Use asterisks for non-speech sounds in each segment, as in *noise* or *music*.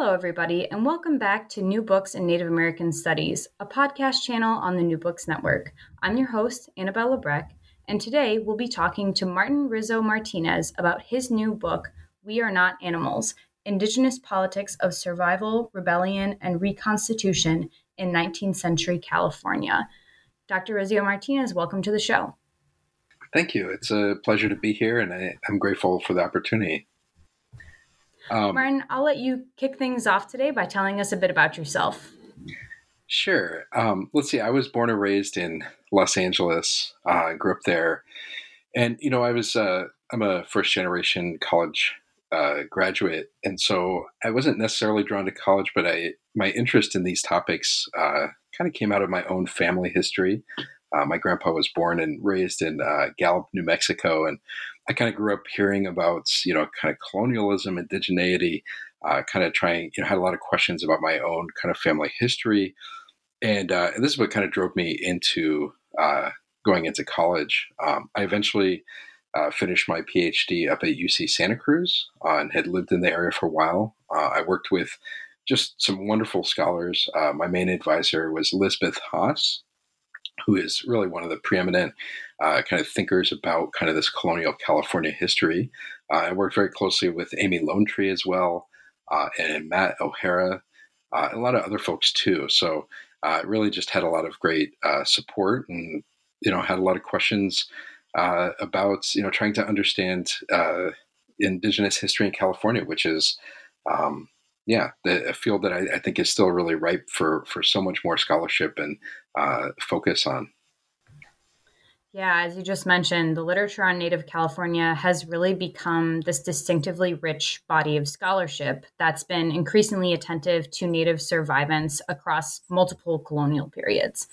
Hello, everybody, and welcome back to New Books in Native American Studies, a podcast channel on the New Books Network. I'm your host, Annabelle Lebrecq, and today we'll be talking to Martin Rizzo Martinez about his new book, We Are Not Animals Indigenous Politics of Survival, Rebellion, and Reconstitution in 19th Century California. Dr. Rizzo Martinez, welcome to the show. Thank you. It's a pleasure to be here, and I, am grateful for the opportunity. Um, Martin, I'll let you kick things off today by telling us a bit about yourself. Sure. Um, let's see. I was born and raised in Los Angeles. Uh, grew up there, and you know, I was uh, I'm a first generation college uh, graduate, and so I wasn't necessarily drawn to college, but I my interest in these topics uh, kind of came out of my own family history. Uh, my grandpa was born and raised in uh, Gallup, New Mexico, and I kind of grew up hearing about you know kind of colonialism, indigeneity, uh, kind of trying you know had a lot of questions about my own kind of family history, and, uh, and this is what kind of drove me into uh, going into college. Um, I eventually uh, finished my PhD up at UC Santa Cruz and had lived in the area for a while. I worked with just some wonderful scholars. my main advisor was Elizabeth Haas, who is really one of the preeminent uh, kind of thinkers about kind of this colonial California history. Uh, I worked very closely with Amy Lonetree as well, uh, and Matt O'Hara, uh, and a lot of other folks too. So uh, really just had a lot of great uh, support, and you know had a lot of questions about you know trying to understand indigenous history in California, which is um, yeah, the, a field that I, I, think is still really ripe for for so much more scholarship and uh, focus on. Yeah, as you just mentioned, the literature on Native California has really become this distinctively rich body of scholarship that's been increasingly attentive to Native survivance across multiple colonial periods.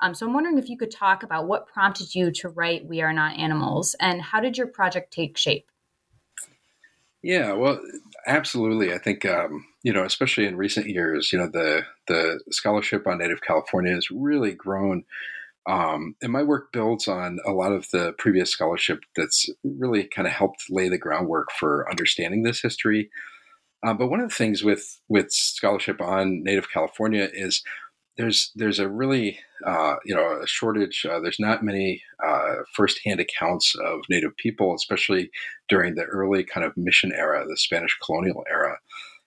Um, so I'm wondering if you could talk about what prompted you to write We Are Not Animals and how did your project take shape? Yeah, well, absolutely. I think um, you know, especially in recent years, you know, the the scholarship on Native California has really grown. Um, and my work builds on a lot of the previous scholarship that's really kind of helped lay the groundwork for understanding this history. Uh, but one of the things with with scholarship on Native California is there's there's a really uh, you know a shortage. Uh, there's not many uh, firsthand accounts of Native people, especially during the early kind of mission era, the Spanish colonial era.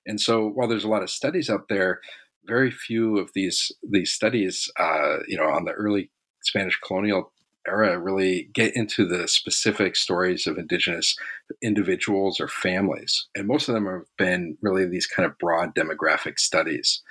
And so, while there's a lot of studies out there, very few of these these studies, uh, you know, on the early Spanish colonial era, really get into the specific stories of indigenous individuals or families. And most of them have been really these kind of broad demographic studies.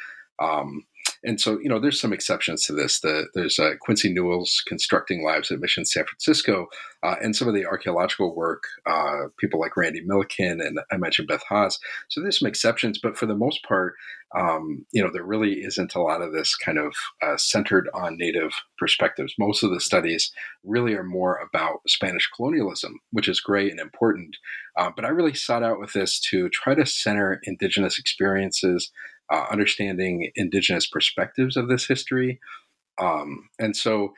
Um, and so, you know, there's some exceptions to this. The, there's uh, Quincy Newell's Constructing Lives at Mission San Francisco, uh, and some of the archaeological work, uh, people like Randy Milliken and I mentioned Beth Haas. So there's some exceptions, but for the most part, um, you know, there really isn't a lot of this kind of uh, centered on Native perspectives. Most of the studies really are more about Spanish colonialism, which is great and important. Uh, but I really sought out with this to try to center Indigenous experiences uh, understanding indigenous perspectives of this history. Um, and so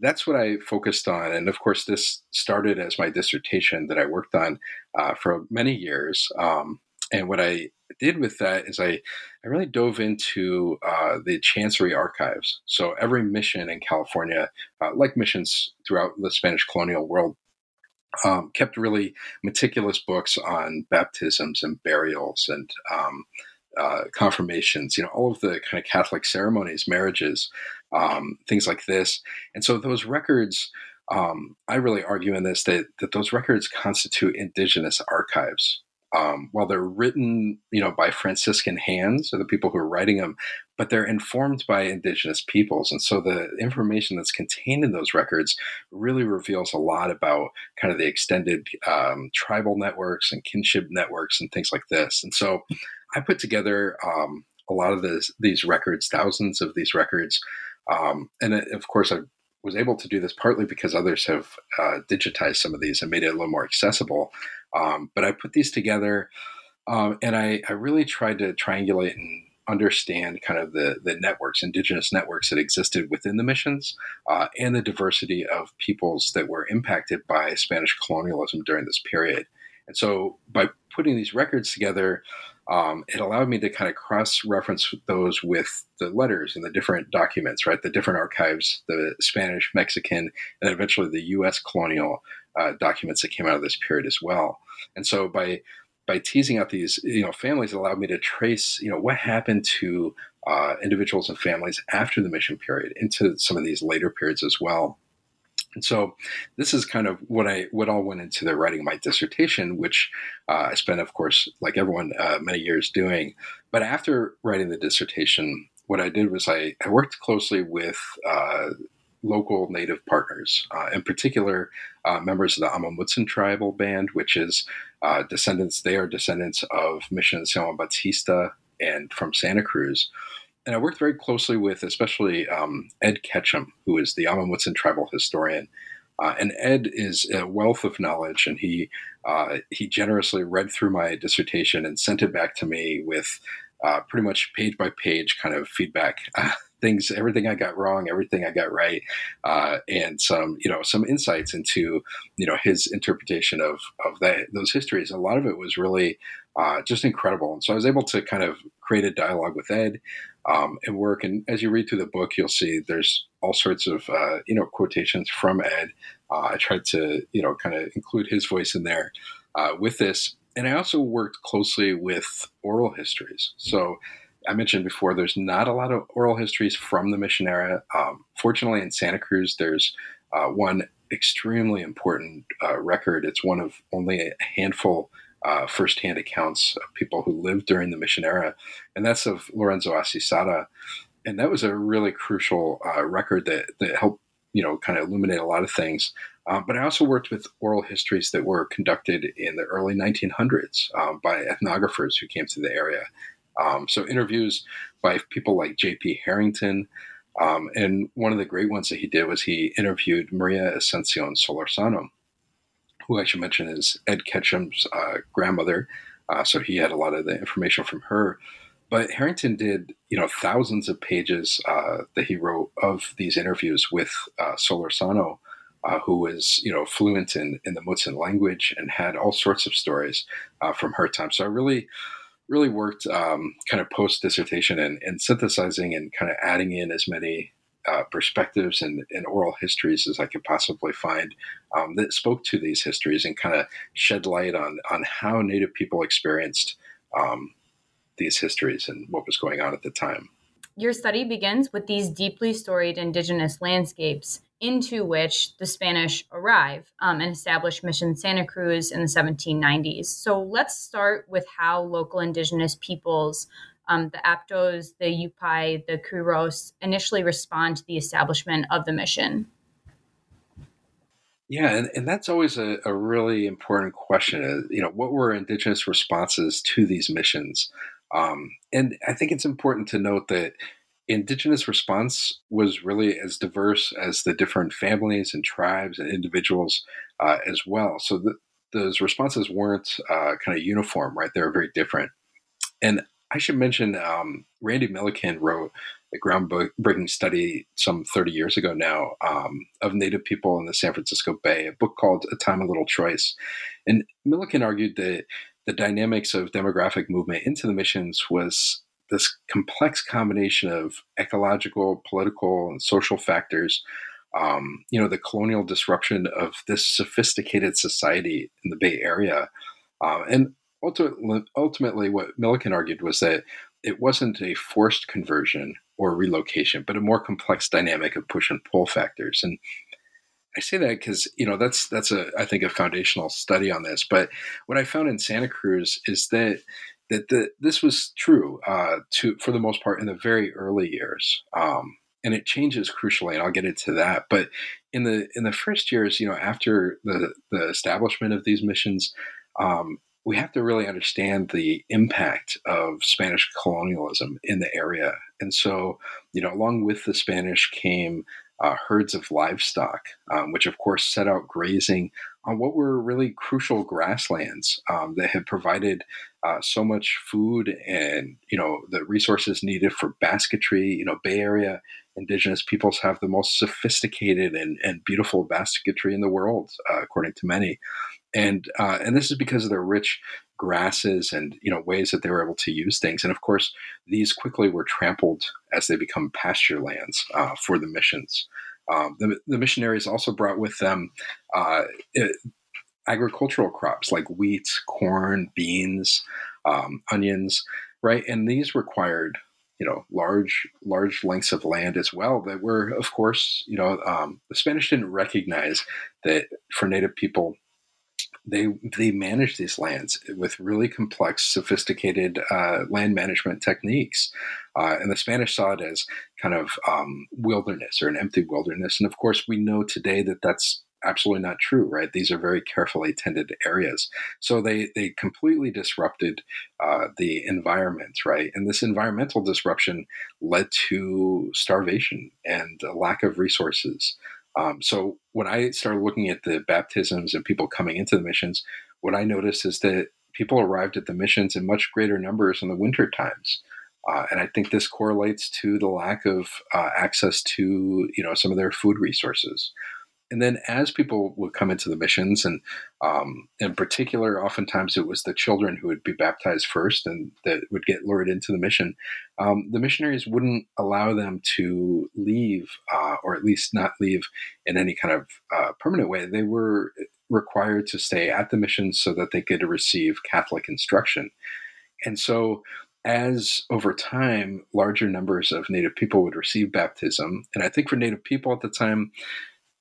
that's what I focused on. And of course, this started as my dissertation that I worked on uh, for many years. Um, and what I did with that is I, I really dove into uh, the Chancery archives. So every mission in California, uh, like missions throughout the Spanish colonial world, um, kept really meticulous books on baptisms and burials and um, uh, confirmations, you know, all of the kind of Catholic ceremonies, marriages, um, things like this. And so those records, um, I really argue in this that, that those records constitute indigenous archives. um, while they're written, you know, by Franciscan hands or the people who are writing them, but they're informed by indigenous peoples. And so the information that's contained in those records really reveals a lot about kind of the extended um, tribal networks and kinship networks and things like this. And so I put together um, a lot of this, these records, thousands of these records. Um, and it, of course, I was able to do this partly because others have uh, digitized some of these and made it a little more accessible. Um, but I put these together um, and I, I, really tried to triangulate and understand kind of the, the networks, indigenous networks that existed within the missions uh, and the diversity of peoples that were impacted by Spanish colonialism during this period. And so by putting these records together, um, it allowed me to kind of cross reference those with the letters and the different documents, right? The different archives, the Spanish, Mexican, and eventually the U.S. colonial uh, documents that came out of this period as well. And so by by teasing out these you know families it allowed me to trace you know what happened to uh, individuals and families after the mission period into some of these later periods as well. And so this is kind of what I what all went into the writing of my dissertation, which uh, I spent, of course, like everyone, uh, many years doing. But after writing the dissertation, what I did was I, I worked closely with uh, local native partners, uh, in particular uh, members of the Amah Mutsun tribal band, which is uh, descendants. They are descendants of Mission San Juan Bautista and from Santa Cruz. And I worked very closely with, especially um, Ed Ketcham, who is the Mutsun tribal historian. Uh, and Ed is a wealth of knowledge, and he uh, he generously read through my dissertation and sent it back to me with uh, pretty much page by page kind of feedback *laughs* things, everything I got wrong, everything I got right, uh, and some, you know, some insights into, you know, his interpretation of of that those histories. A lot of it was really uh, just incredible, and so I was able to kind of create a dialogue with Ed um, and work. And as you read through the book, you'll see there's all sorts of uh, you know quotations from Ed. Uh, I tried to you know kind of include his voice in there uh, with this. And I also worked closely with oral histories. So I mentioned before, there's not a lot of oral histories from the mission era. Um, fortunately, in Santa Cruz, there's uh, one extremely important uh, record. It's one of only a handful uh, firsthand accounts of people who lived during the mission era, and that's of Lorenzo Asisara. And that was a really crucial uh, record that, that helped, you know, kind of illuminate a lot of things. Um, but I also worked with oral histories that were conducted in the early 1900s um, by ethnographers who came to the area. Um, so interviews by people like J.P. Harrington. Um, and one of the great ones that he did was he interviewed Maria Ascension Solorzano, who I should mention is Ed Ketcham's uh, grandmother. Uh, so he had a lot of the information from her. But Harrington did, you know, thousands of pages uh, that he wrote of these interviews with uh, Solorzano, uh, who was, you know, fluent in, in the Mutsun language and had all sorts of stories uh, from her time. So I really really worked um, kind of post dissertation and, and, synthesizing and kind of adding in as many uh, perspectives and, and, oral histories as I could possibly find um, that spoke to these histories and kind of shed light on on how Native people experienced um, these histories and what was going on at the time. Your study begins with these deeply storied indigenous landscapes into which the Spanish arrive um, and establish Mission Santa Cruz in the 1790s. So let's start with how local indigenous peoples, um, the Aptos, the Yupai, the Kuros, initially respond to the establishment of the mission. Yeah, and, and that's always a, a really important question. Uh, you know, what were indigenous responses to these missions? Um, and I think it's important to note that indigenous response was really as diverse as the different families and tribes and individuals uh, as well. So the, those responses weren't uh, kind of uniform, right? They were very different. And I should mention um, Randy Milliken wrote a groundbreaking study some 30 years ago now um, of Native people in the San Francisco Bay, a book called A Time of Little Choice. And Milliken argued that the dynamics of demographic movement into the missions was this complex combination of ecological, political, and social factors. Um, you know, the colonial disruption of this sophisticated society in the Bay Area. Um, and ultimately, what Milliken argued was that it wasn't a forced conversion or relocation, but a more complex dynamic of push and pull factors. And I say that because you know that's that's a I think a foundational study on this. But what I found in Santa Cruz is that that the, this was true uh, to for the most part in the very early years, um, and it changes crucially, and I'll get into that. But in the in the first years, you know, after the the establishment of these missions, um, we have to really understand the impact of Spanish colonialism in the area. And so, you know, along with the Spanish came uh, herds of livestock, um, which of course set out grazing on what were really crucial grasslands um, that had provided uh, so much food and you know the resources needed for basketry. You know, Bay Area indigenous peoples have the most sophisticated and, and beautiful basketry in the world, uh, according to many, and uh, and this is because of their rich grasses and you know ways that they were able to use things. And of course, these quickly were trampled as they become pasture lands uh, for the missions. Um, the, the, missionaries also brought with them uh, it, agricultural crops like wheat, corn, beans, um, onions, right? And these required you know large large lengths of land as well that were of course you know um, the spanish didn't recognize that for native people they they manage these lands with really complex, sophisticated uh, land management techniques, uh, and the Spanish saw it as kind of um, wilderness or an empty wilderness. And of course, we know today that that's absolutely not true. Right? These are very carefully tended areas, so they they completely disrupted uh, the environment. Right, and this environmental disruption led to starvation and a lack of resources. Um, so when I started looking at the baptisms and people coming into the missions, what I noticed is that people arrived at the missions in much greater numbers in the winter times. Uh, and I think this correlates to the lack of uh, access to, you know, some of their food resources and then as people would come into the missions, and um, in particular, oftentimes it was the children who would be baptized first and that would get lured into the mission. Um, the missionaries wouldn't allow them to leave, uh, or at least not leave in any kind of uh, permanent way. They were required to stay at the mission so that they could receive Catholic instruction. And so as over time, larger numbers of Native people would receive baptism. And I think for Native people at the time,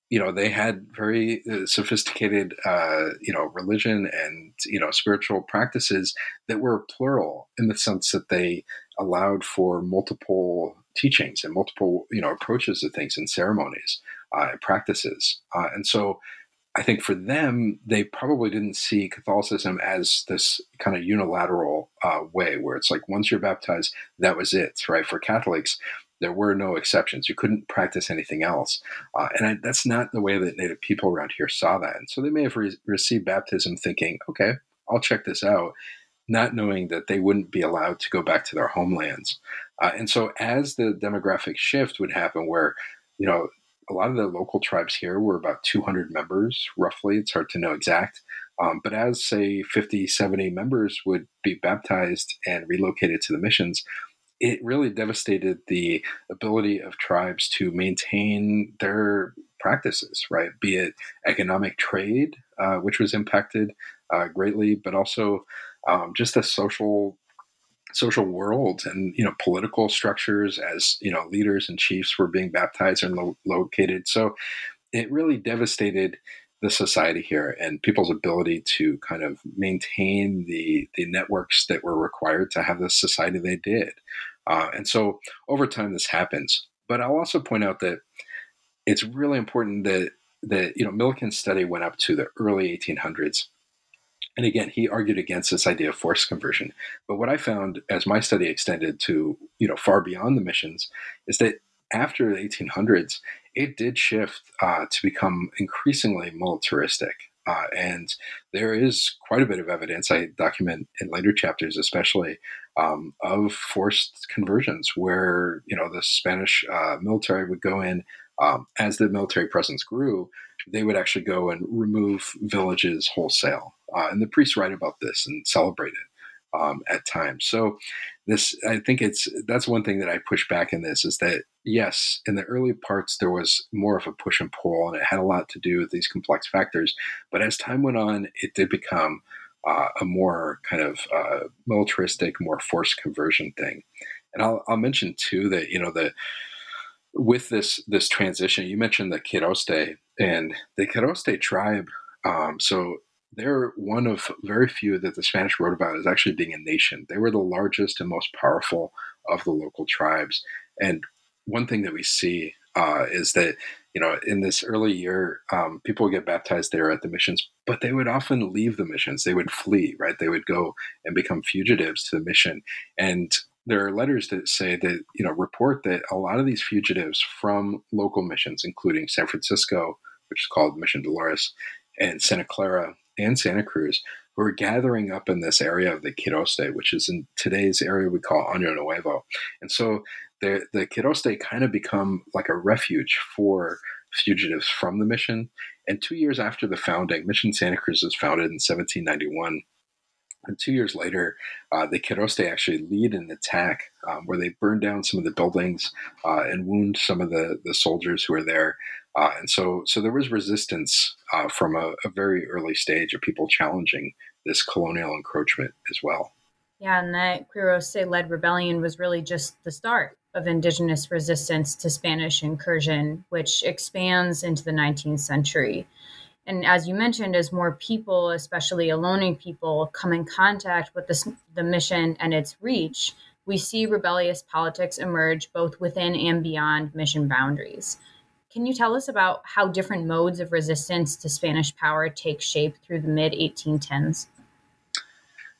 you know they had very uh, sophisticated uh, you know religion and you know spiritual practices that were plural in the sense that they allowed for multiple teachings and multiple you know approaches to things and ceremonies uh, and practices uh, and so I think for them, they probably didn't see Catholicism as this kind of unilateral uh, way where it's like once you're baptized, that was it, right? For Catholics, there were no exceptions. You couldn't practice anything else. Uh, and I, that's not the way that Native people around here saw that. And so they may have re- received baptism thinking, okay, I'll check this out, not knowing that they wouldn't be allowed to go back to their homelands. Uh, and so as the demographic shift would happen, where, you know, a lot of the local tribes here were about 200 members, roughly. It's hard to know exact. Um, but as, say, 50, 70 members would be baptized and relocated to the missions, it really devastated the ability of tribes to maintain their practices, right? Be it economic trade, uh, which was impacted uh, greatly, but also um, just the social social world and you know political structures as you know leaders and chiefs were being baptized and lo- located. So it really devastated the society here and people's ability to kind of maintain the the networks that were required to have the society they did. Uh, and so over time this happens. But I'll also point out that it's really important that that you know Milliken's study went up to the early 1800s. And again, he argued against this idea of forced conversion. But what I found as my study extended to, you know, far beyond the missions is that after the 1800s, it did shift uh, to become increasingly militaristic. Uh, and there is quite a bit of evidence I document in later chapters, especially um, of forced conversions, where you know the Spanish uh, military would go in um, as the military presence grew. They would actually go and remove villages wholesale, uh, and the priests write about this and celebrate it um, at times. So this, I think it's that's one thing that I push back in this is that yes, in the early parts there was more of a push and pull, and it had a lot to do with these complex factors. But as time went on, it did become uh, a more kind of uh, militaristic, more forced conversion thing. And I'll, I'll mention too that you know the with this this transition, you mentioned the Quiroste and the Quiroste tribe. Um, so they're one of very few that the Spanish wrote about as actually being a nation. They were the largest and most powerful of the local tribes. And one thing that we see uh, is that you know in this early year, um, people would get baptized there at the missions, but they would often leave the missions. They would flee, right? They would go and become fugitives to the mission. And there are letters that say that you know report that a lot of these fugitives from local missions, including San Francisco, which is called Mission Dolores, and Santa Clara and Santa Cruz, who are gathering up in this area of the Quiroste, which is in today's area we call Año Nuevo. And so the, the Quiroste kind of become like a refuge for fugitives from the mission. And two years after the founding, Mission Santa Cruz was founded in 1791. And two years later, uh, the Quiroste actually lead an attack um, where they burn down some of the buildings uh, and wound some of the, the soldiers who were there. Uh, and so, so there was resistance uh, from a, a, very early stage of people challenging this colonial encroachment as well. Yeah, and that Quiroste led rebellion was really just the start of indigenous resistance to Spanish incursion, which expands into the 19th century. And as you mentioned, as more people, especially Ohlone people, come in contact with this, the mission and its reach, we see rebellious politics emerge both within and beyond mission boundaries. Can you tell us about how different modes of resistance to Spanish power take shape through the mid 1810s?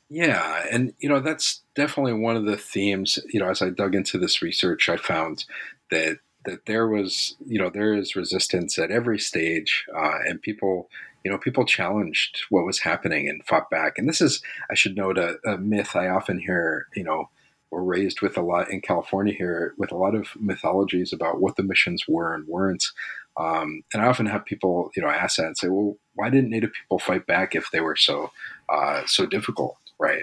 Yeah, and you know that's definitely one of the themes. You know, as I dug into this research, I found that that there was you know there is resistance at every stage, uh, and people you know people challenged what was happening and fought back. And this is I should note a, a myth I often hear. You know, we're raised with a lot in California here with a lot of mythologies about what the missions were and weren't. Um, and I often have people, you know, ask that and say, well, why didn't Native people fight back if they were so uh, so difficult, right?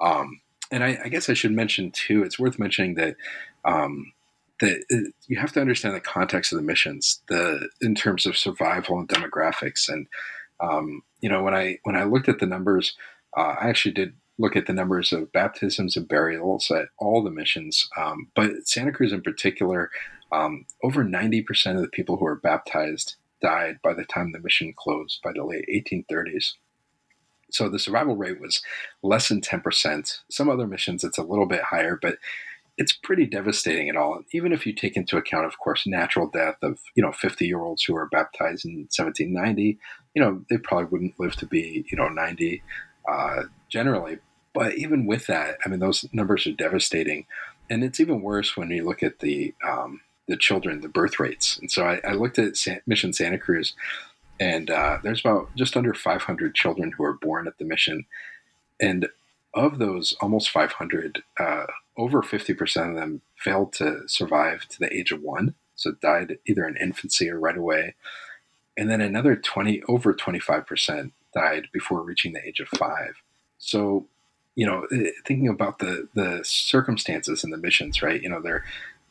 Um, and I, I, guess I should mention too. It's worth mentioning that um, that uh, you have to understand the context of the missions, the in terms of survival and demographics. And um, you know, when I when I looked at the numbers, uh, I actually did look at the numbers of baptisms and burials at all the missions, um, but Santa Cruz in particular, um, over 90% of the people who were baptized died by the time the mission closed by the late 1830s. So the survival rate was less than 10%. Some other missions, it's a little bit higher, but it's pretty devastating at all. Even if you take into account, of course, natural death of you know 50 year olds who were baptized in 1790, you know they probably wouldn't live to be you know 90 uh, generally. But even with that, I mean, those numbers are devastating, and it's even worse when you look at the um, the children, the birth rates. And so I, I looked at San, Mission Santa Cruz, and uh, there's about just under 500 children who are born at the mission, and of those almost 500, uh, over 50% of them failed to survive to the age of one, so died either in infancy or right away, and then another 20, over 25% died before reaching the age of five. So, you know, eh, thinking about the the circumstances and the missions, right? You know, they're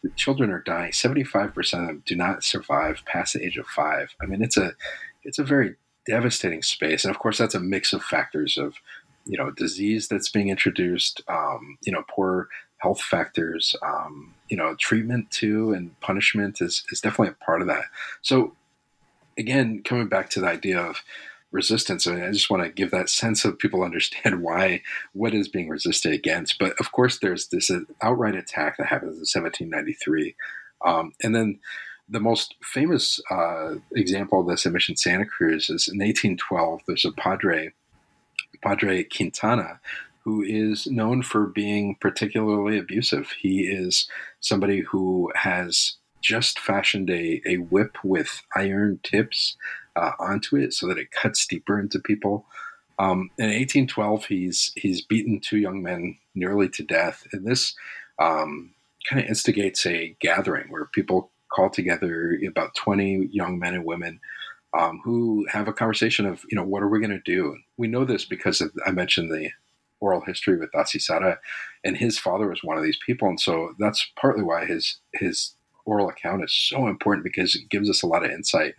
the children are dying. Seventy five percent of them do not survive past the age of five. I mean, it's a it's a very devastating space, and of course, that's a mix of factors of you know disease that's being introduced, um, you know, poor health factors, um, you know, treatment too, and punishment is is definitely a part of that. So, again, coming back to the idea of resistance. I, mean, I just want to give that sense of people *laughs* understand why what is being resisted against. But of course, there's this uh, outright attack that happens in 1793, um, and then the most famous uh, example of this in Mission Santa Cruz is in 1812. There's a padre, Padre Quintana, who is known for being particularly abusive. He is somebody who has just fashioned a, a whip with iron tips uh, onto it so that it cuts deeper into people. Um, in 1812, he's he's beaten two young men nearly to death, and this um, kind of instigates a gathering where people call together about 20 young men and women um, who have a conversation of, you know, what are we going to do? We know this because of, I mentioned the oral history with Asisara, and his father was one of these people, and so that's partly why his his oral account is so important because it gives us a lot of insight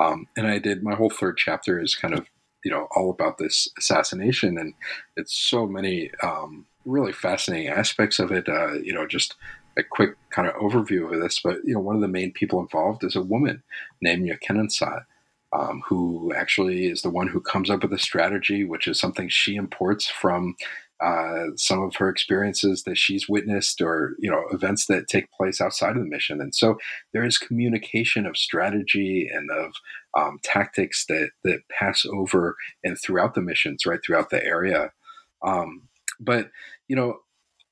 um, and I did my whole third chapter is kind of you know all about this assassination, and it's so many um, really fascinating aspects of it. Uh, you know, just a quick kind of overview of this, but you know, one of the main people involved is a woman named Yaquenonsat, um, who actually is the one who comes up with a strategy, which is something she imports from uh, some of her experiences that she's witnessed or you know events that take place outside of the mission. And so there is communication of strategy and of um, tactics that that pass over and throughout the missions right throughout the area. Um, but you know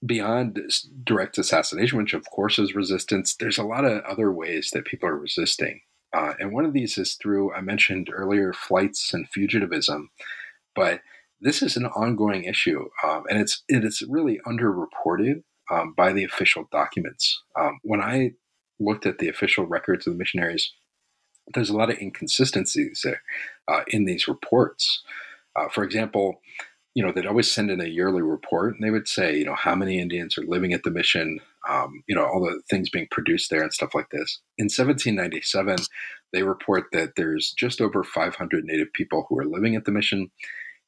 beyond direct assassination which of course is resistance there's a lot of other ways that people are resisting uh, and one of these is through i mentioned earlier flights and fugitivism but this is an ongoing issue, um, and it's it's really underreported um, by the official documents. Um, when I looked at the official records of the missionaries, there's a lot of inconsistencies there uh, in these reports. Uh, for example, you know, they'd always send in a yearly report, and they would say, you know, how many Indians are living at the mission, um, you know, all the things being produced there and stuff like this. In 1797, they report that there's just over 500 Native people who are living at the mission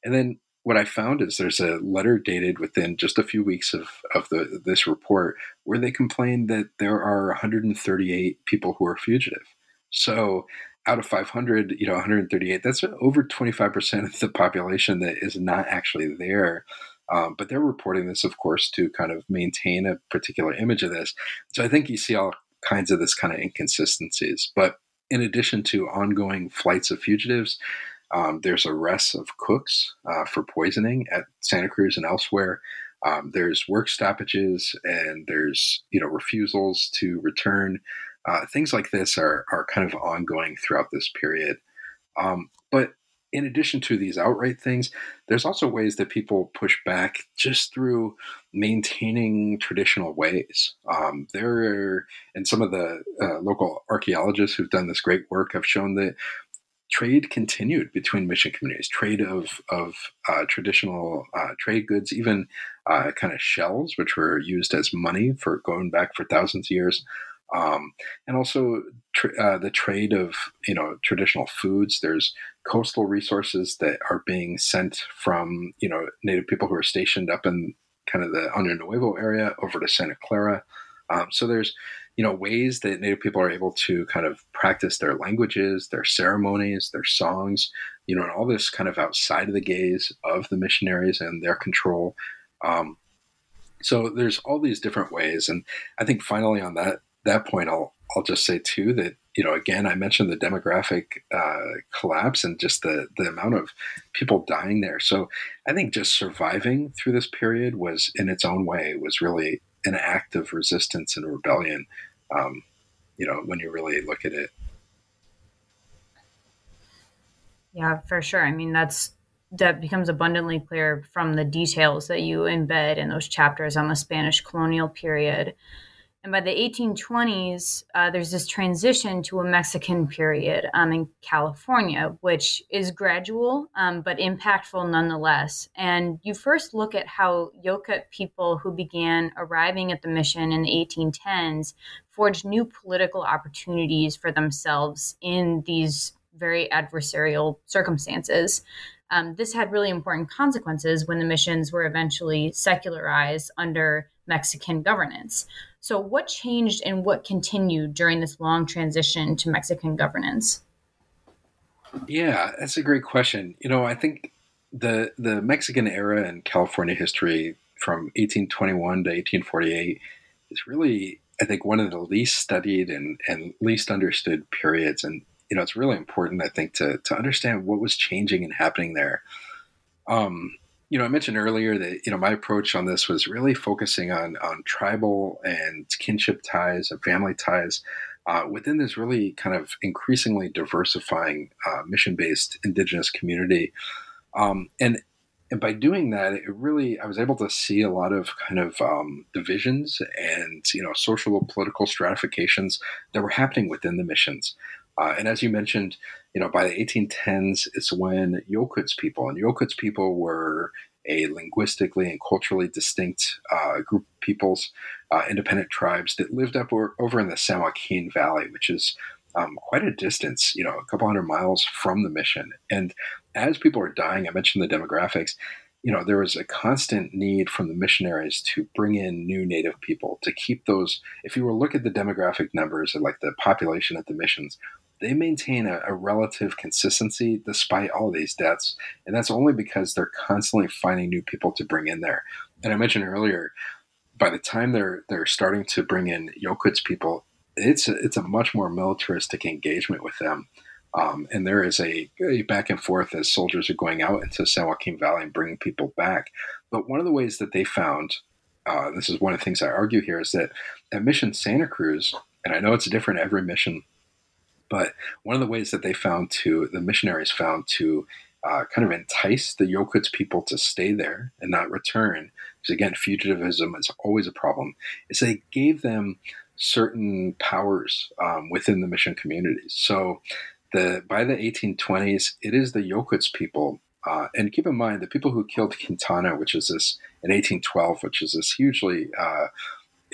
and then what I found is there's a letter dated within just a few weeks of, of the this report where they complain that there are 138 people who are fugitive. So out of 500, you know, 138, that's over 25% of the population that is not actually there. Um, but they're reporting this, of course, to kind of maintain a particular image of this. So I think you see all kinds of this kind of inconsistencies. But in addition to ongoing flights of fugitives, um, there's arrests of cooks uh, for poisoning at Santa Cruz and elsewhere. Um, there's work stoppages and there's you know refusals to return. Uh, things like this are are kind of ongoing throughout this period. Um, but in addition to these outright things, there's also ways that people push back just through maintaining traditional ways. Um, there, and some of the uh, local archaeologists who've done this great work have shown that trade continued between mission communities, trade of, of uh, traditional uh, trade goods, even uh, kind of shells, which were used as money for going back for thousands of years. Um, and also tr- uh, the trade of you know traditional foods. There's coastal resources that are being sent from you know native people who are stationed up in kind of the Año Nuevo area over to Santa Clara. Um, so there's you know ways that native people are able to kind of practice their languages their ceremonies their songs you know and all this kind of outside of the gaze of the missionaries and their control um, so there's all these different ways and i think finally on that that point i'll i'll just say too that you know again i mentioned the demographic uh, collapse and just the the amount of people dying there so i think just surviving through this period was in its own way was really an act of resistance and rebellion um, you know, when you really look at it. Yeah, for sure. I mean, that's that becomes abundantly clear from the details that you embed in those chapters on the Spanish colonial period. And by the 1820s, uh, there's this transition to a Mexican period um, in California, which is gradual um, but impactful nonetheless. And you first look at how Yokut people who began arriving at the mission in the 1810s forged new political opportunities for themselves in these very adversarial circumstances. Um, this had really important consequences when the missions were eventually secularized under Mexican governance. So, what changed and what continued during this long transition to Mexican governance? Yeah, that's a great question. You know, I think the the Mexican era in California history from 1821 to 1848 is really, I think, one of the least studied and, and least understood periods. And you know, it's really important, I think, to to understand what was changing and happening there. Um, you know, I mentioned earlier that you know my approach on this was really focusing on on tribal and kinship ties and family ties uh, within this really kind of increasingly diversifying uh, mission based indigenous community, um, and and by doing that, it really I was able to see a lot of kind of um, divisions and you know social political stratifications that were happening within the missions. Uh, and as you mentioned, you know, by the 1810s, it's when Yokuts people, and Yokuts people were a linguistically and culturally distinct uh, group of peoples, uh, independent tribes that lived up or, over in the San Joaquin Valley, which is um, quite a distance, you know, a couple hundred miles from the mission. And as people are dying, I mentioned the demographics, you know, there was a constant need from the missionaries to bring in new native people to keep those. If you were to look at the demographic numbers and like the population at the missions, they maintain a, a, relative consistency despite all these deaths. And that's only because they're constantly finding new people to bring in there. And I mentioned earlier, by the time they're they're starting to bring in Yokuts people, it's a, it's a much more militaristic engagement with them. Um, and there is a, a, back and forth as soldiers are going out into San Joaquin Valley and bringing people back. But one of the ways that they found, uh, this is one of the things I argue here, is that at Mission Santa Cruz, and I know it's different every mission, but one of the ways that they found to, the missionaries found to uh, kind of entice the Yokuts people to stay there and not return, because again, fugitivism is always a problem, is they gave them certain powers um, within the mission communities. So the by the 1820s, it is the Yokuts people. Uh, and keep in mind the people who killed Quintana, which is this in 1812, which is this hugely uh,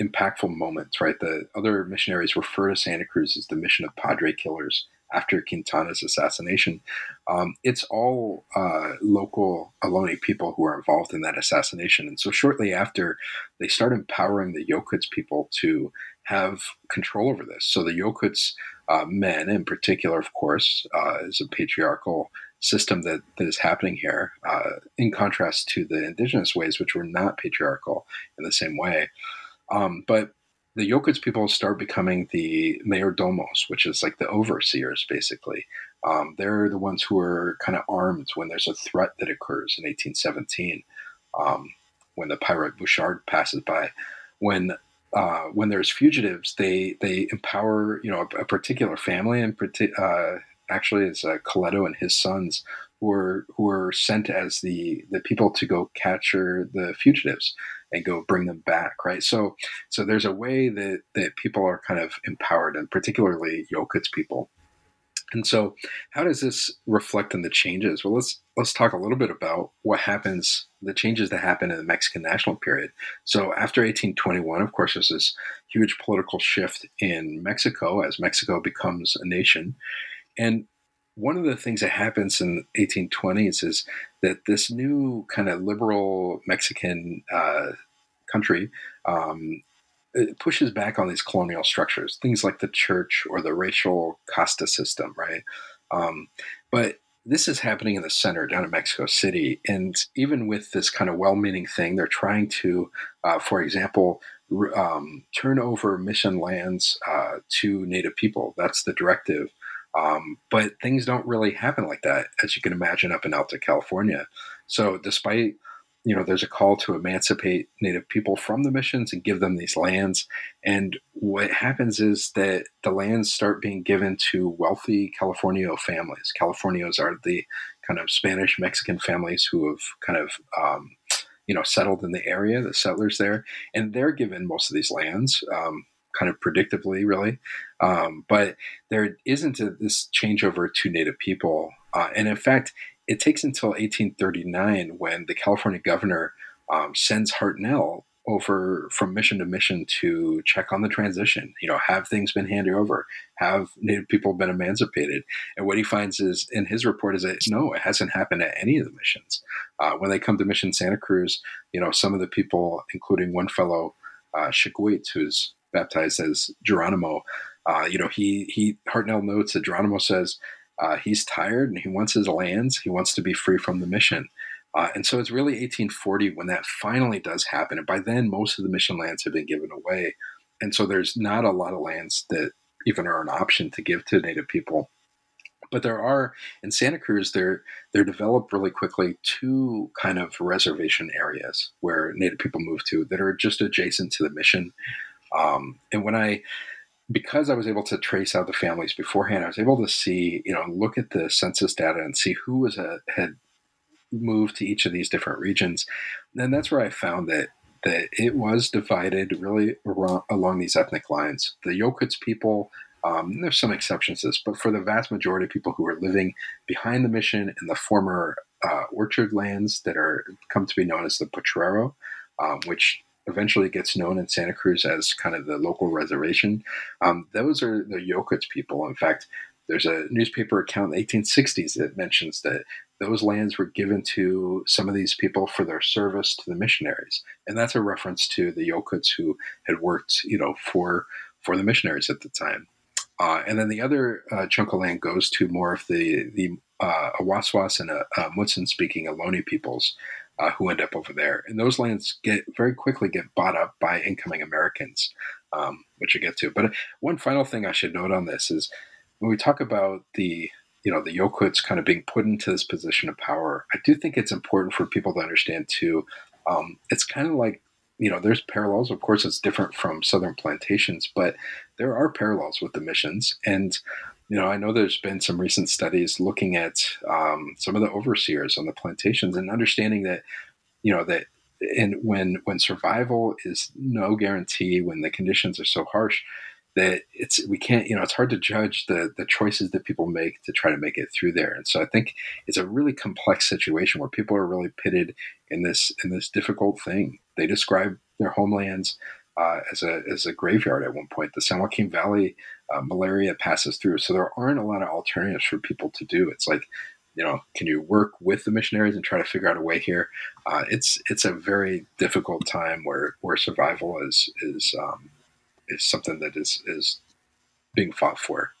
impactful moments, right? The other missionaries refer to Santa Cruz as the mission of Padre killers after Quintana's assassination. Um, it's all uh, local Ohlone people who are involved in that assassination. And so shortly after, they start empowering the Yokuts people to have control over this. So the Yokuts uh, men, in particular, of course, uh, is a patriarchal system that, that is happening here, uh, in contrast to the indigenous ways, which were not patriarchal in the same way. Um, but the Yokuts people start becoming the mayordomos, which is like the overseers, basically. Um, they're the ones who are kind of armed when there's a threat that occurs in 1817, um, when the pirate Bouchard passes by. When uh, when there's fugitives, they they empower you know a, a particular family, and uh, actually it's uh, Coletto and his sons who were who were sent as the the people to go capture the fugitives and go bring them back, right? So so there's a way that that people are kind of empowered, and particularly Yokuts people. And so, how does this reflect on the changes? Well, let's let's talk a little bit about what happens, the changes that happen in the Mexican national period. So, after 1821, of course, there's this huge political shift in Mexico as Mexico becomes a nation, and one of the things that happens in 1820s is that this new kind of liberal Mexican uh, country um, pushes back on these colonial structures, things like the church or the racial casta system, right? Um, but this is happening in the center down in Mexico City. And even with this kind of well meaning thing, they're trying to, uh, for example, um, turn over mission lands uh, to Native people. That's the directive. Um, but things don't really happen like that, as you can imagine, up in Alta California. So, despite you know, there's a call to emancipate Native people from the missions and give them these lands. And what happens is that the lands start being given to wealthy Californio families. Californios are the kind of Spanish Mexican families who have kind of um, you know settled in the area, the settlers there, and they're given most of these lands. Um, kind of predictably, really. Um, but there isn't a, this changeover to Native people. Uh, and in fact, it takes until 1839 when the California governor um, sends Hartnell over from mission to mission to check on the transition. You know, have things been handed over? Have Native people been emancipated? And what he finds is in his report is that no, it hasn't happened at any of the missions. Uh, when they come to Mission Santa Cruz, you know, some of the people, including one fellow, uh, who's baptized as Geronimo, uh, you know, he he Hartnell notes that Geronimo says uh, he's tired and he wants his lands. He wants to be free from the mission. Uh, and so it's really 1840 when that finally does happen. And by then, most of the mission lands have been given away. And so there's not a lot of lands that even are an option to give to Native people. But there are in Santa Cruz, they're they're developed really quickly two kind of reservation areas where Native people move to that are just adjacent to the mission. Um, and when I, because I was able to trace out the families beforehand, I was able to see, you know, look at the census data and see who was a, had moved to each of these different regions. And that's where I found that that it was divided really along these ethnic lines. The Yokuts people, um, there's some exceptions to this, but for the vast majority of people who are living behind the mission in the former uh, orchard lands that are come to be known as the Potrero, um, which eventually gets known in Santa Cruz as kind of the local reservation. Um, those are the Yokuts people. In fact, there's a newspaper account in the 1860s that mentions that those lands were given to some of these people for their service to the missionaries, and that's a reference to the Yokuts who had worked, you know, for for the missionaries at the time. Uh, and then the other uh, chunk of land goes to more of the the uh, Awaswas and uh, uh, Mutsun speaking Ohlone peoples uh, who end up over there. And those lands get very quickly get bought up by incoming Americans, um, which I get to. But one final thing I should note on this is when we talk about the you know the Yokuts kind of being put into this position of power, I do think it's important for people to understand too. Um, it's kind of like you know there's parallels. Of course, it's different from southern plantations, but there are parallels with the missions and you know, I know there's been some recent studies looking at um, some of the overseers on the plantations and understanding that, you know, that and when when survival is no guarantee, when the conditions are so harsh, that it's we can't, you know, it's hard to judge the the choices that people make to try to make it through there. And so I think it's a really complex situation where people are really pitted in this in this difficult thing. They describe their homelands uh, as a as a graveyard at one point. The San Joaquin Valley uh, malaria passes through, so there aren't a lot of alternatives for people to do. It's like you know, can you work with the missionaries and try to figure out a way here? Uh, it's it's a very difficult time where where survival is is um, is something that is is being fought for.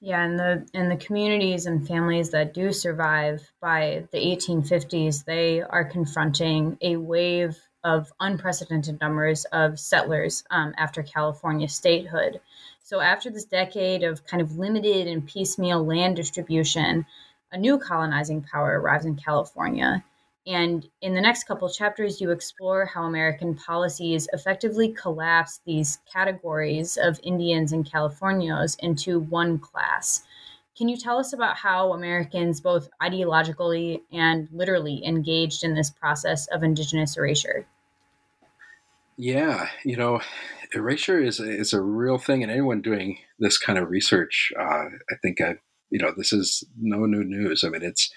Yeah, and the and the communities and families that do survive by the 1850s, they are confronting a wave of unprecedented numbers of settlers um, after California statehood. So, after this decade of kind of limited and piecemeal land distribution, a new colonizing power arrives in California. And in the next couple chapters, you explore how American policies effectively collapse these categories of Indians and Californios into one class. Can you tell us about how Americans, both ideologically and literally, engaged in this process of Indigenous erasure? Yeah, you know, erasure is a, is a real thing, and anyone doing this kind of research, uh, I think, I, you know, this is no new news. I mean, it's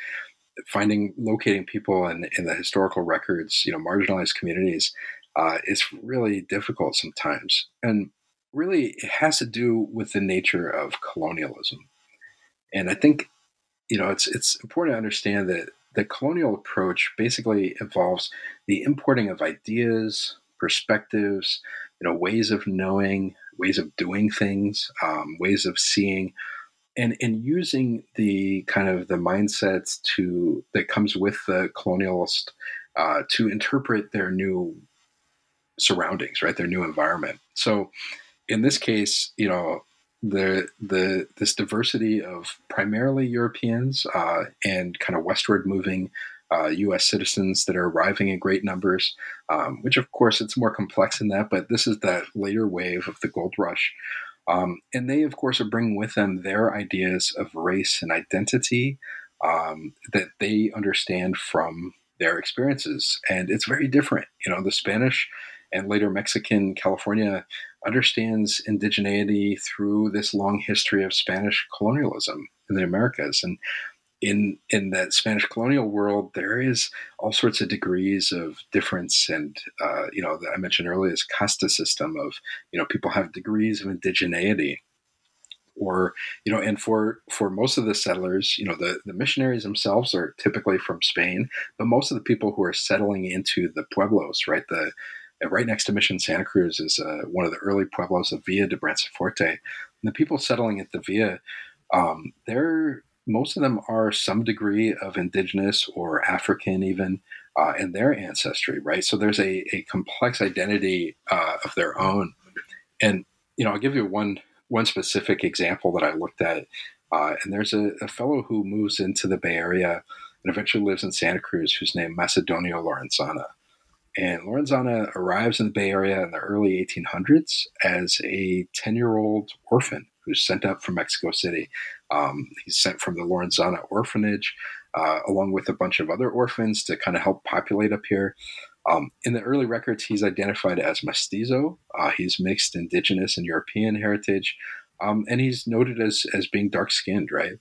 finding, locating people in, in the historical records, you know, marginalized communities, uh, is really difficult sometimes, and really it has to do with the nature of colonialism. And I think, you know, it's it's important to understand that the colonial approach basically involves the importing of ideas, perspectives, you know, ways of knowing, ways of doing things, um, ways of seeing, and and using the kind of the mindsets to that comes with the colonialist uh, to interpret their new surroundings, right? Their new environment. So, in this case, you know, the the this diversity of primarily Europeans uh, and kind of westward moving uh, U.S. citizens that are arriving in great numbers, um, which of course it's more complex than that, but this is that later wave of the gold rush. Um, and they, of course, are bringing with them their ideas of race and identity um, that they understand from their experiences. And it's very different. You know, the Spanish and later Mexican California understands indigeneity through this long history of Spanish colonialism in the Americas. And in in that Spanish colonial world, there is all sorts of degrees of difference, and uh, you know, that I mentioned earlier this casta system of you know people have degrees of indigeneity, or you know, and for for most of the settlers, you know, the the missionaries themselves are typically from Spain, but most of the people who are settling into the pueblos, right, the right next to Mission Santa Cruz is uh, one of the early pueblos of Villa de Branciforte. And the people settling at the Villa, um, they're most of them are some degree of indigenous or African, even uh, in their ancestry, right? So there's a, a complex identity uh, of their own. And, you know, I'll give you one, one specific example that I looked at. Uh, and there's a, a, fellow who moves into the Bay Area and eventually lives in Santa Cruz who's named Macedonio Lorenzana. And Lorenzana arrives in the Bay Area in the early 1800s as a 10 year old orphan who's sent up from Mexico City. Um, he's sent from the Lorenzana orphanage, uh, along with a bunch of other orphans to kind of help populate up here. Um, in the early records, he's identified as mestizo. Uh, he's mixed indigenous and European heritage, um, and he's noted as as being dark skinned. Right.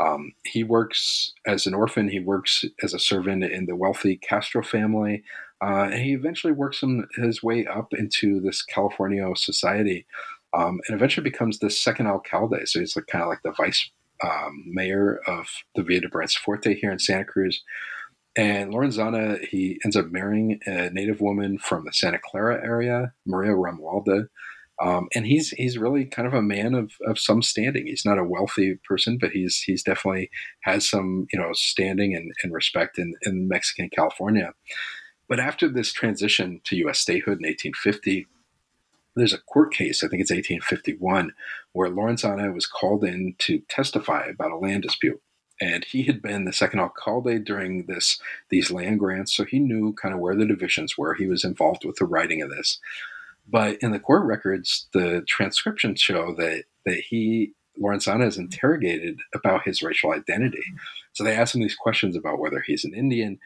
Um, he works as an orphan. He works as a servant in the wealthy Castro family, uh, and he eventually works him, his way up into this California society um, and eventually becomes the second alcalde. So he's like, kind of like the vice um, mayor of the Villa de Branciforte here in Santa Cruz. And Lorenzana, he ends up marrying a native woman from the Santa Clara area, Maria Romualda. Um, and he's he's really kind of a man of, of some standing. He's not a wealthy person, but he's he's definitely has some you know standing and, and respect in, in Mexican California. But after this transition to U.S. statehood in 1850, there's a court case, I think it's 1851, where Lorenzana was called in to testify about a land dispute. And he had been the second alcalde during this these land grants, so he knew kind of where the divisions were. He was involved with the writing of this. But in the court records, the transcriptions show that that he Lorenzana is interrogated about his racial identity. So they ask him these questions about whether he's an Indian,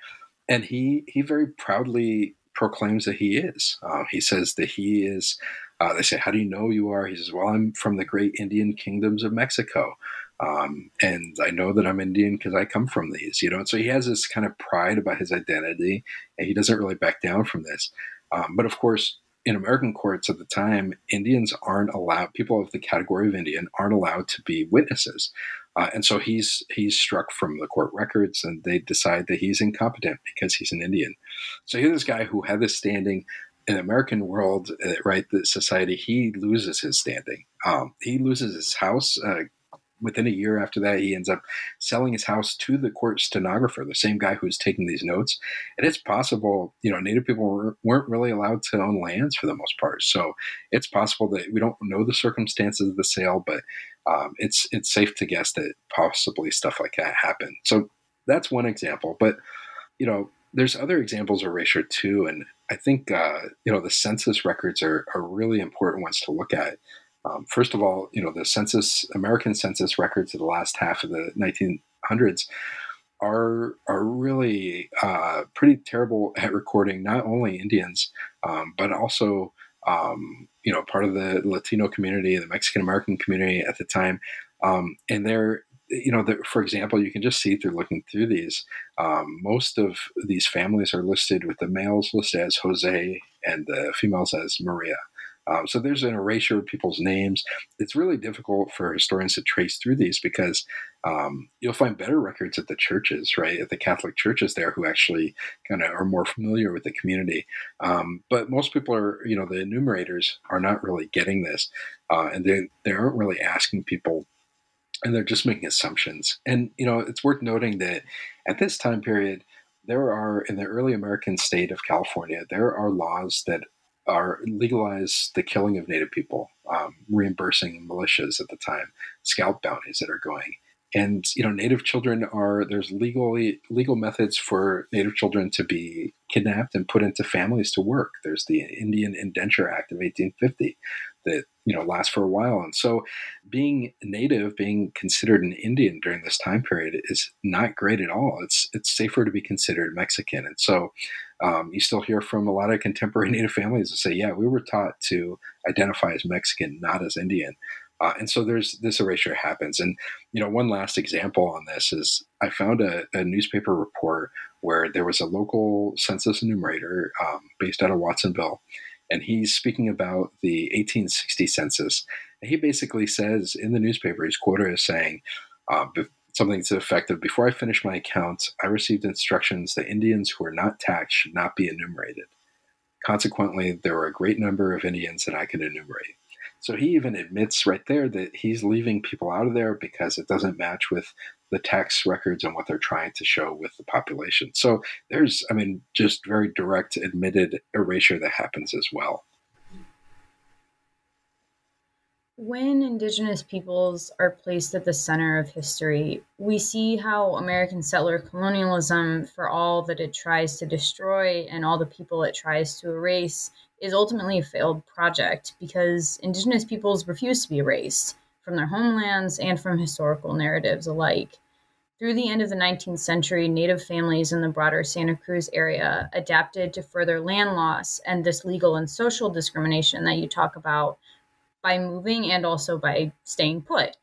and he he very proudly proclaims that he is. Uh, he says that he is. Uh, they say, "How do you know you are?" He says, "Well, I'm from the great Indian kingdoms of Mexico, um, and I know that I'm Indian because I come from these." You know, and so he has this kind of pride about his identity, and he doesn't really back down from this. Um, but of course, in American courts at the time, Indians aren't allowed. People of the category of Indian aren't allowed to be witnesses. Uh, and so he's he's struck from the court records, and they decide that he's incompetent because he's an Indian. So here's this guy who had this standing in the American world, uh, right? The society, he loses his standing. Um, he loses his house. Uh, within a year after that, he ends up selling his house to the court stenographer, the same guy who's taking these notes. And it's possible, you know, Native people weren't really allowed to own lands for the most part. So it's possible that we don't know the circumstances of the sale, but um, it's it's safe to guess that possibly stuff like that happened. So that's one example. But you know, there's other examples of erasure too, and I think uh, you know the census records are are really important ones to look at. Um, first of all, you know, the census, American census records of the last half of the 1900s are are really uh, pretty terrible at recording not only Indians um, but also um, you know part of the Latino community, the Mexican American community at the time, um, and they're you know, for example, you can just see through looking through these. Um, most of these families are listed with the males listed as Jose and the females as Maria. Um, so there's an erasure of people's names. It's really difficult for historians to trace through these because um, you'll find better records at the churches, right? At the Catholic churches there who actually kind of are more familiar with the community. Um, but most people are, you know, the enumerators are not really getting this. Uh, and they, they aren't really asking people and they're just making assumptions. And, you know, it's worth noting that at this time period, there are in the early American state of California, there are laws that are legalize the killing of Native people, um, reimbursing militias at the time, scalp bounties that are going. And you know, Native children are there's legally legal methods for Native children to be kidnapped and put into families to work. There's the Indian Indenture Act of 1850 that you know lasts for a while, and so being Native, being considered an Indian during this time period is not great at all. It's it's safer to be considered Mexican, and so um, you still hear from a lot of contemporary *laughs* Native families that say, yeah, we were taught to identify as Mexican, not as Indian. Uh, and so there's this erasure happens. And, you know, one last example on this is I found a, a newspaper report where there was a local census enumerator um, based out of Watsonville, and he's speaking about the 1860 census. And he basically says in the newspaper, his quoted is saying, uh, something to the effect of Before I finish my account, I received instructions that Indians who are not taxed should not be enumerated. Consequently, there were a great number of Indians that I could enumerate. So he even admits right there that he's leaving people out of there because it doesn't match with the tax records and what they're trying to show with the population. So there's, I mean, just very direct admitted erasure that happens as well. When Indigenous peoples are placed at the center of history, we see how American settler colonialism, for all that it tries to destroy and all the people it tries to erase, is ultimately a failed project because Indigenous peoples refuse to be erased from their homelands and from historical narratives alike. Through the end of the 19th century, Native families in the broader Santa Cruz area adapted to further land loss and this legal and social discrimination that you talk about by moving and also by staying put.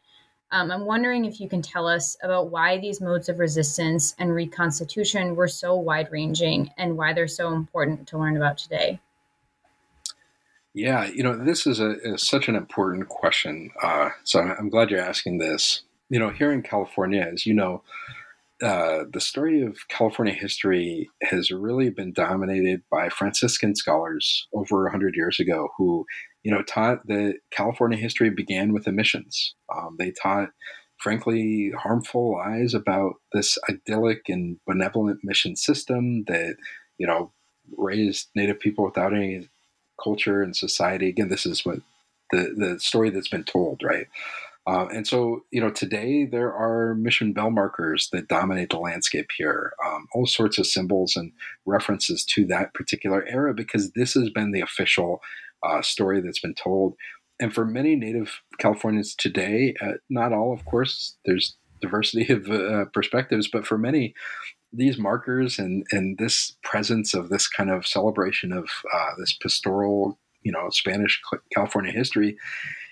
Um, I'm wondering if you can tell us about why these modes of resistance and reconstitution were so wide ranging and why they're so important to learn about today. Yeah, you know, this is, a, is such an important question. Uh, so I'm, glad you're asking this. You know, here in California, as you know, uh, the story of California history has really been dominated by Franciscan scholars over 100 years ago who, you know, taught that California history began with the missions. Um, they taught, frankly, harmful lies about this idyllic and benevolent mission system that, you know, raised Native people without any culture and society. Again, this is what the, the story that's been told, right? Uh, and so, you know, today there are mission bell markers that dominate the landscape here, um, all sorts of symbols and references to that particular era because this has been the official uh, story that's been told. And for many Native Californians today, uh, not all, of course, there's diversity of uh, perspectives, but for many, these markers and, and this presence of this kind of celebration of uh, this pastoral, you know, Spanish California history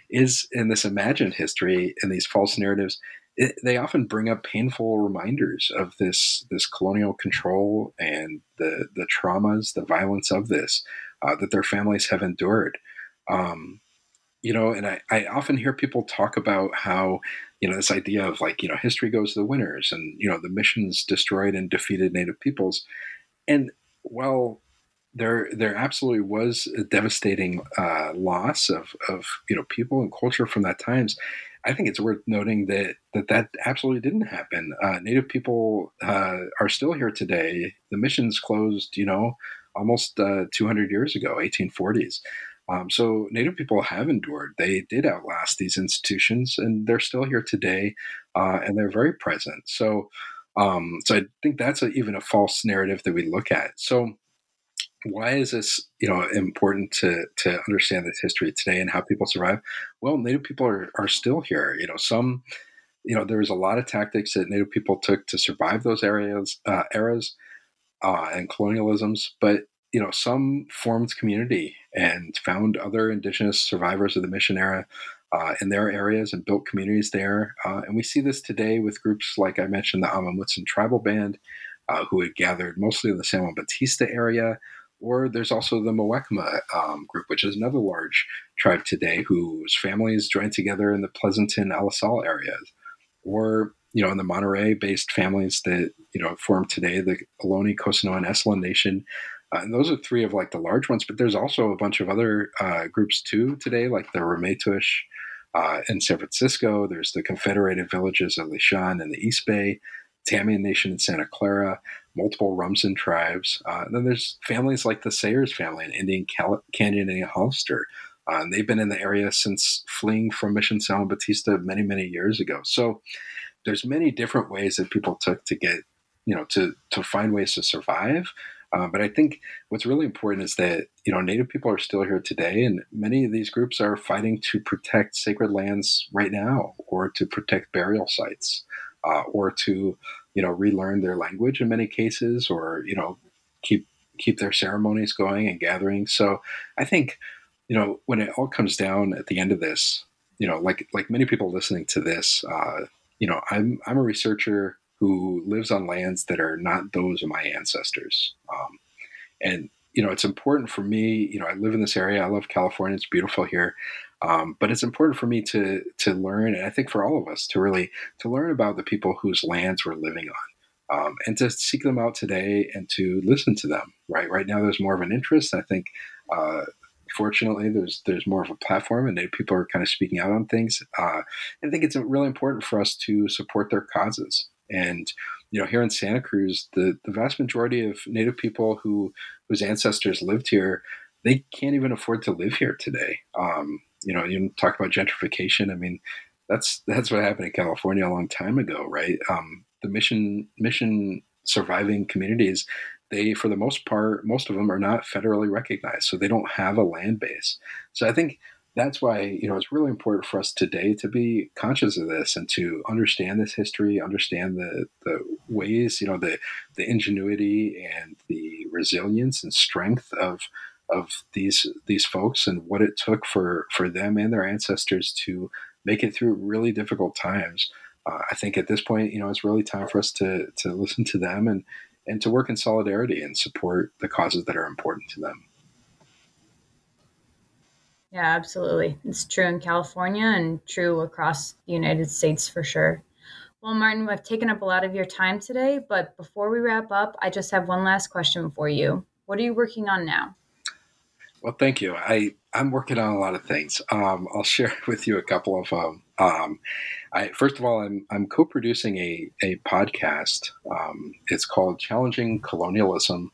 is in this imagined history and these false narratives it, they often bring up painful reminders of this this colonial control and the the traumas, the violence of this uh, that their families have endured. Um, you know, and I, I often hear people talk about how you know this idea of like you know history goes to the winners and you know the missions destroyed and defeated Native peoples, and well, there there absolutely was a devastating uh, loss of of you know people and culture from that times. I think it's worth noting that that, that absolutely didn't happen. Uh, Native people uh, are still here today. The missions closed, you know, almost uh, 200 years ago, 1840s. Um, so Native people have endured. They did outlast these institutions, and they're still here today, uh, and they're very present. So, um, so I think that's a, even a false narrative that we look at. So why is this you know important to to understand this history today and how people survive well native people are, are still here you know some you know there was a lot of tactics that native people took to survive those areas uh, eras uh, and colonialisms but you know some formed community and found other indigenous survivors of the mission era uh, in their areas and built communities there uh, and we see this today with groups like i mentioned the Amah Mutsun tribal band uh, who had gathered mostly in the San Juan Bautista area or there's also the Muwekma um, group, which is another large tribe today whose families joined together in the Pleasanton, Alisal areas. Or, you know, in the Monterey-based families that, you know, form today, the Ohlone, Costanoan, and Esselen Nation. Uh, and those are three of like the large ones, but there's also a bunch of other uh, groups too today, like the Ramaytush uh, in San Francisco. There's the Confederated Villages of Lisjan in the East Bay, Tamien Nation in Santa Clara, multiple Rumsen tribes. Uh, and then there's families like the Sayers family in Indian Cal- Canyon and Hollister. Uh, and they've been in the area since fleeing from Mission San Juan Bautista many, many years ago. So there's many different ways that people took to get, you know, to to find ways to survive. Uh, but I think what's really important is that you know Native people are still here today, and many of these groups are fighting to protect sacred lands right now, or to protect burial sites, uh, or to you know relearn their language in many cases or you know keep keep their ceremonies going and gatherings so i think you know when it all comes down at the end of this you know like like many people listening to this uh, you know i'm i'm a researcher who lives on lands that are not those of my ancestors um, and you know it's important for me you know i live in this area i love california it's beautiful here um, but it's important for me to to learn, and I think for all of us to really to learn about the people whose lands we're living on, um, and to seek them out today and to listen to them. Right, right now there's more of an interest. I think. Uh, fortunately, there's there's more of a platform, and people are kind of speaking out on things. Uh, I think it's really important for us to support their causes. And you know, here in Santa Cruz, the the vast majority of Native people who whose ancestors lived here, they can't even afford to live here today. Um, you know, you talk about gentrification. I mean, that's that's what happened in California a long time ago, right? Um, the mission mission surviving communities, they for the most part, most of them are not federally recognized, so they don't have a land base. So I think that's why you know it's really important for us today to be conscious of this and to understand this history, understand the the ways you know the the ingenuity and the resilience and strength of of these these folks and what it took for for them and their ancestors to make it through really difficult times. Uh, I think at this point, you know, it's really time for us to to listen to them and and to work in solidarity and support the causes that are important to them. Yeah, absolutely. It's true in California and true across the United States for sure. Well, Martin, I've taken up a lot of your time today, but before we wrap up, I just have one last question for you. What are you working on now? Well, thank you. I, I'm working on a lot of things. Um, I'll *laughs* share with you a couple of them. Um, I, first of all, I'm, I'm co producing a, a podcast. Um, it's called Challenging Colonialism,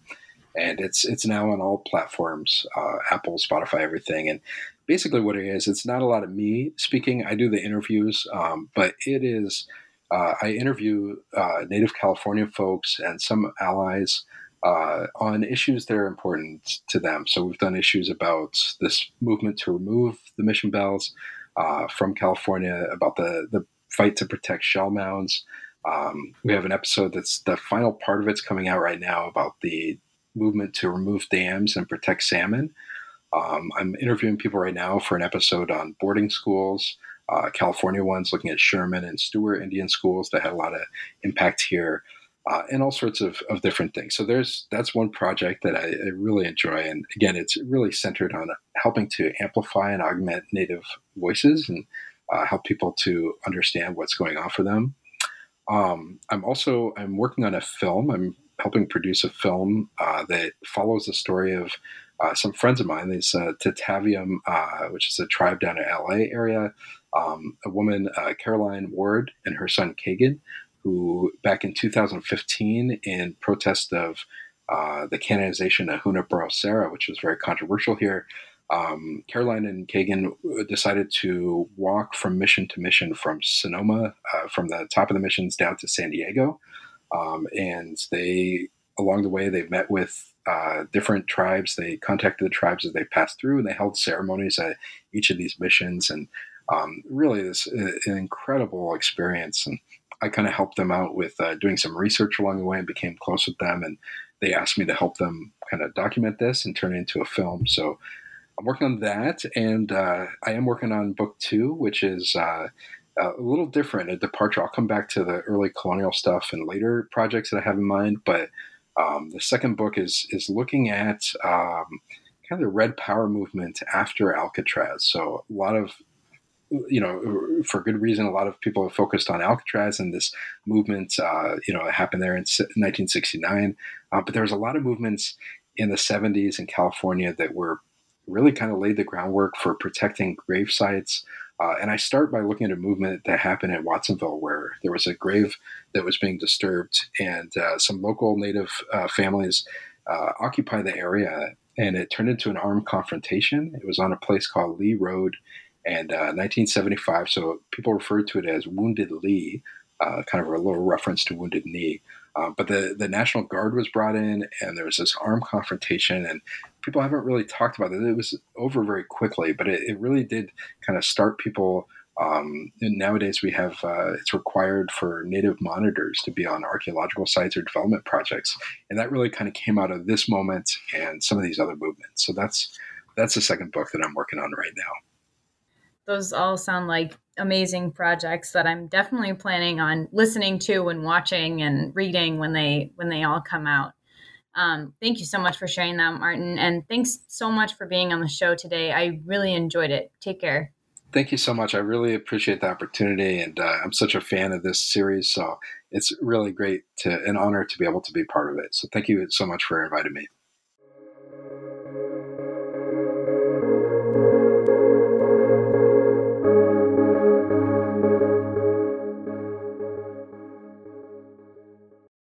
and it's, it's now on all platforms uh, Apple, Spotify, everything. And basically, what it is, it's not a lot of me speaking. I do the interviews, um, but it is uh, I interview uh, Native California folks and some allies uh, on issues that are important to them. So we've done issues about this movement to remove the mission bells uh, from California, about the the fight to protect shell mounds. Um, we have an episode that's the final part of it's coming out right now about the movement to remove dams and protect salmon. Um, I'm interviewing people right now for an episode on boarding schools uh, California ones, looking at Sherman and Stewart Indian schools that had a lot of impact here, uh, and all sorts of, of different things. So there's that's one project that I, I, really enjoy, and again, it's really centered on helping to amplify and augment Native voices and uh, help people to understand what's going on for them. Um, I'm also I'm working on a film. I'm helping produce a film uh, that follows the story of uh, some friends of mine. There's uh, Tataviam, uh, which is a tribe down in LA area, um, a woman, uh, Caroline Ward, and her son Kagan, who back in 2015, in protest of uh, the canonization of Junípero Serra, which was very controversial here, um, Caroline and Kagan decided to walk from mission to mission from Sonoma, uh, from the top of the missions down to San Diego. Um, and they, along the way, they met with uh, different tribes. They contacted the tribes as they passed through, and they held ceremonies at each of these missions. And um, really this uh, an incredible experience. And I kind of helped them out with uh, doing some research along the way and became close with them. And they asked me to help them kind of document this and turn it into a film. So I'm working on that, and uh, I am working on book two, which is uh, a little different, a departure. I'll come back to the early colonial stuff and later projects that I have in mind, but um, the second book is is looking at um, kind of the Red Power movement after Alcatraz. So a lot of you know, for good reason, a lot of people have focused on Alcatraz and this movement, uh, you know, it happened there in 1969. Uh, but there was a lot of movements in the 70s in California that were really kind of laid the groundwork for protecting grave sites. Uh, and I start by looking at a movement that happened in Watsonville where there was a grave that was being disturbed, and uh, some local Native uh, families uh, occupied the area, and it turned into an armed confrontation. It was on a place called Lee Road and uh, 1975. So people refer to it as Wounded Lee, uh, kind of a little reference to Wounded Knee. Uh, but the, the National Guard was brought in, and there was this armed confrontation, and people haven't really talked about it. It was over very quickly, but it, it really did kind of start people. Um, nowadays, we have uh, it's required for native monitors to be on archaeological sites or development projects, and that really kind of came out of this moment and some of these other movements. So that's that's the second book that I'm working on right now those all sound like amazing projects that I'm definitely planning on listening to and watching and reading when they when they all come out. Um, thank you so much for sharing that, Martin, and thanks so much for being on the show today. I really enjoyed it. Take care. Thank you so much. I really appreciate the opportunity, and uh, I'm such a fan of this series. So it's really great to an honor to be able to be part of it. So thank you so much for inviting me.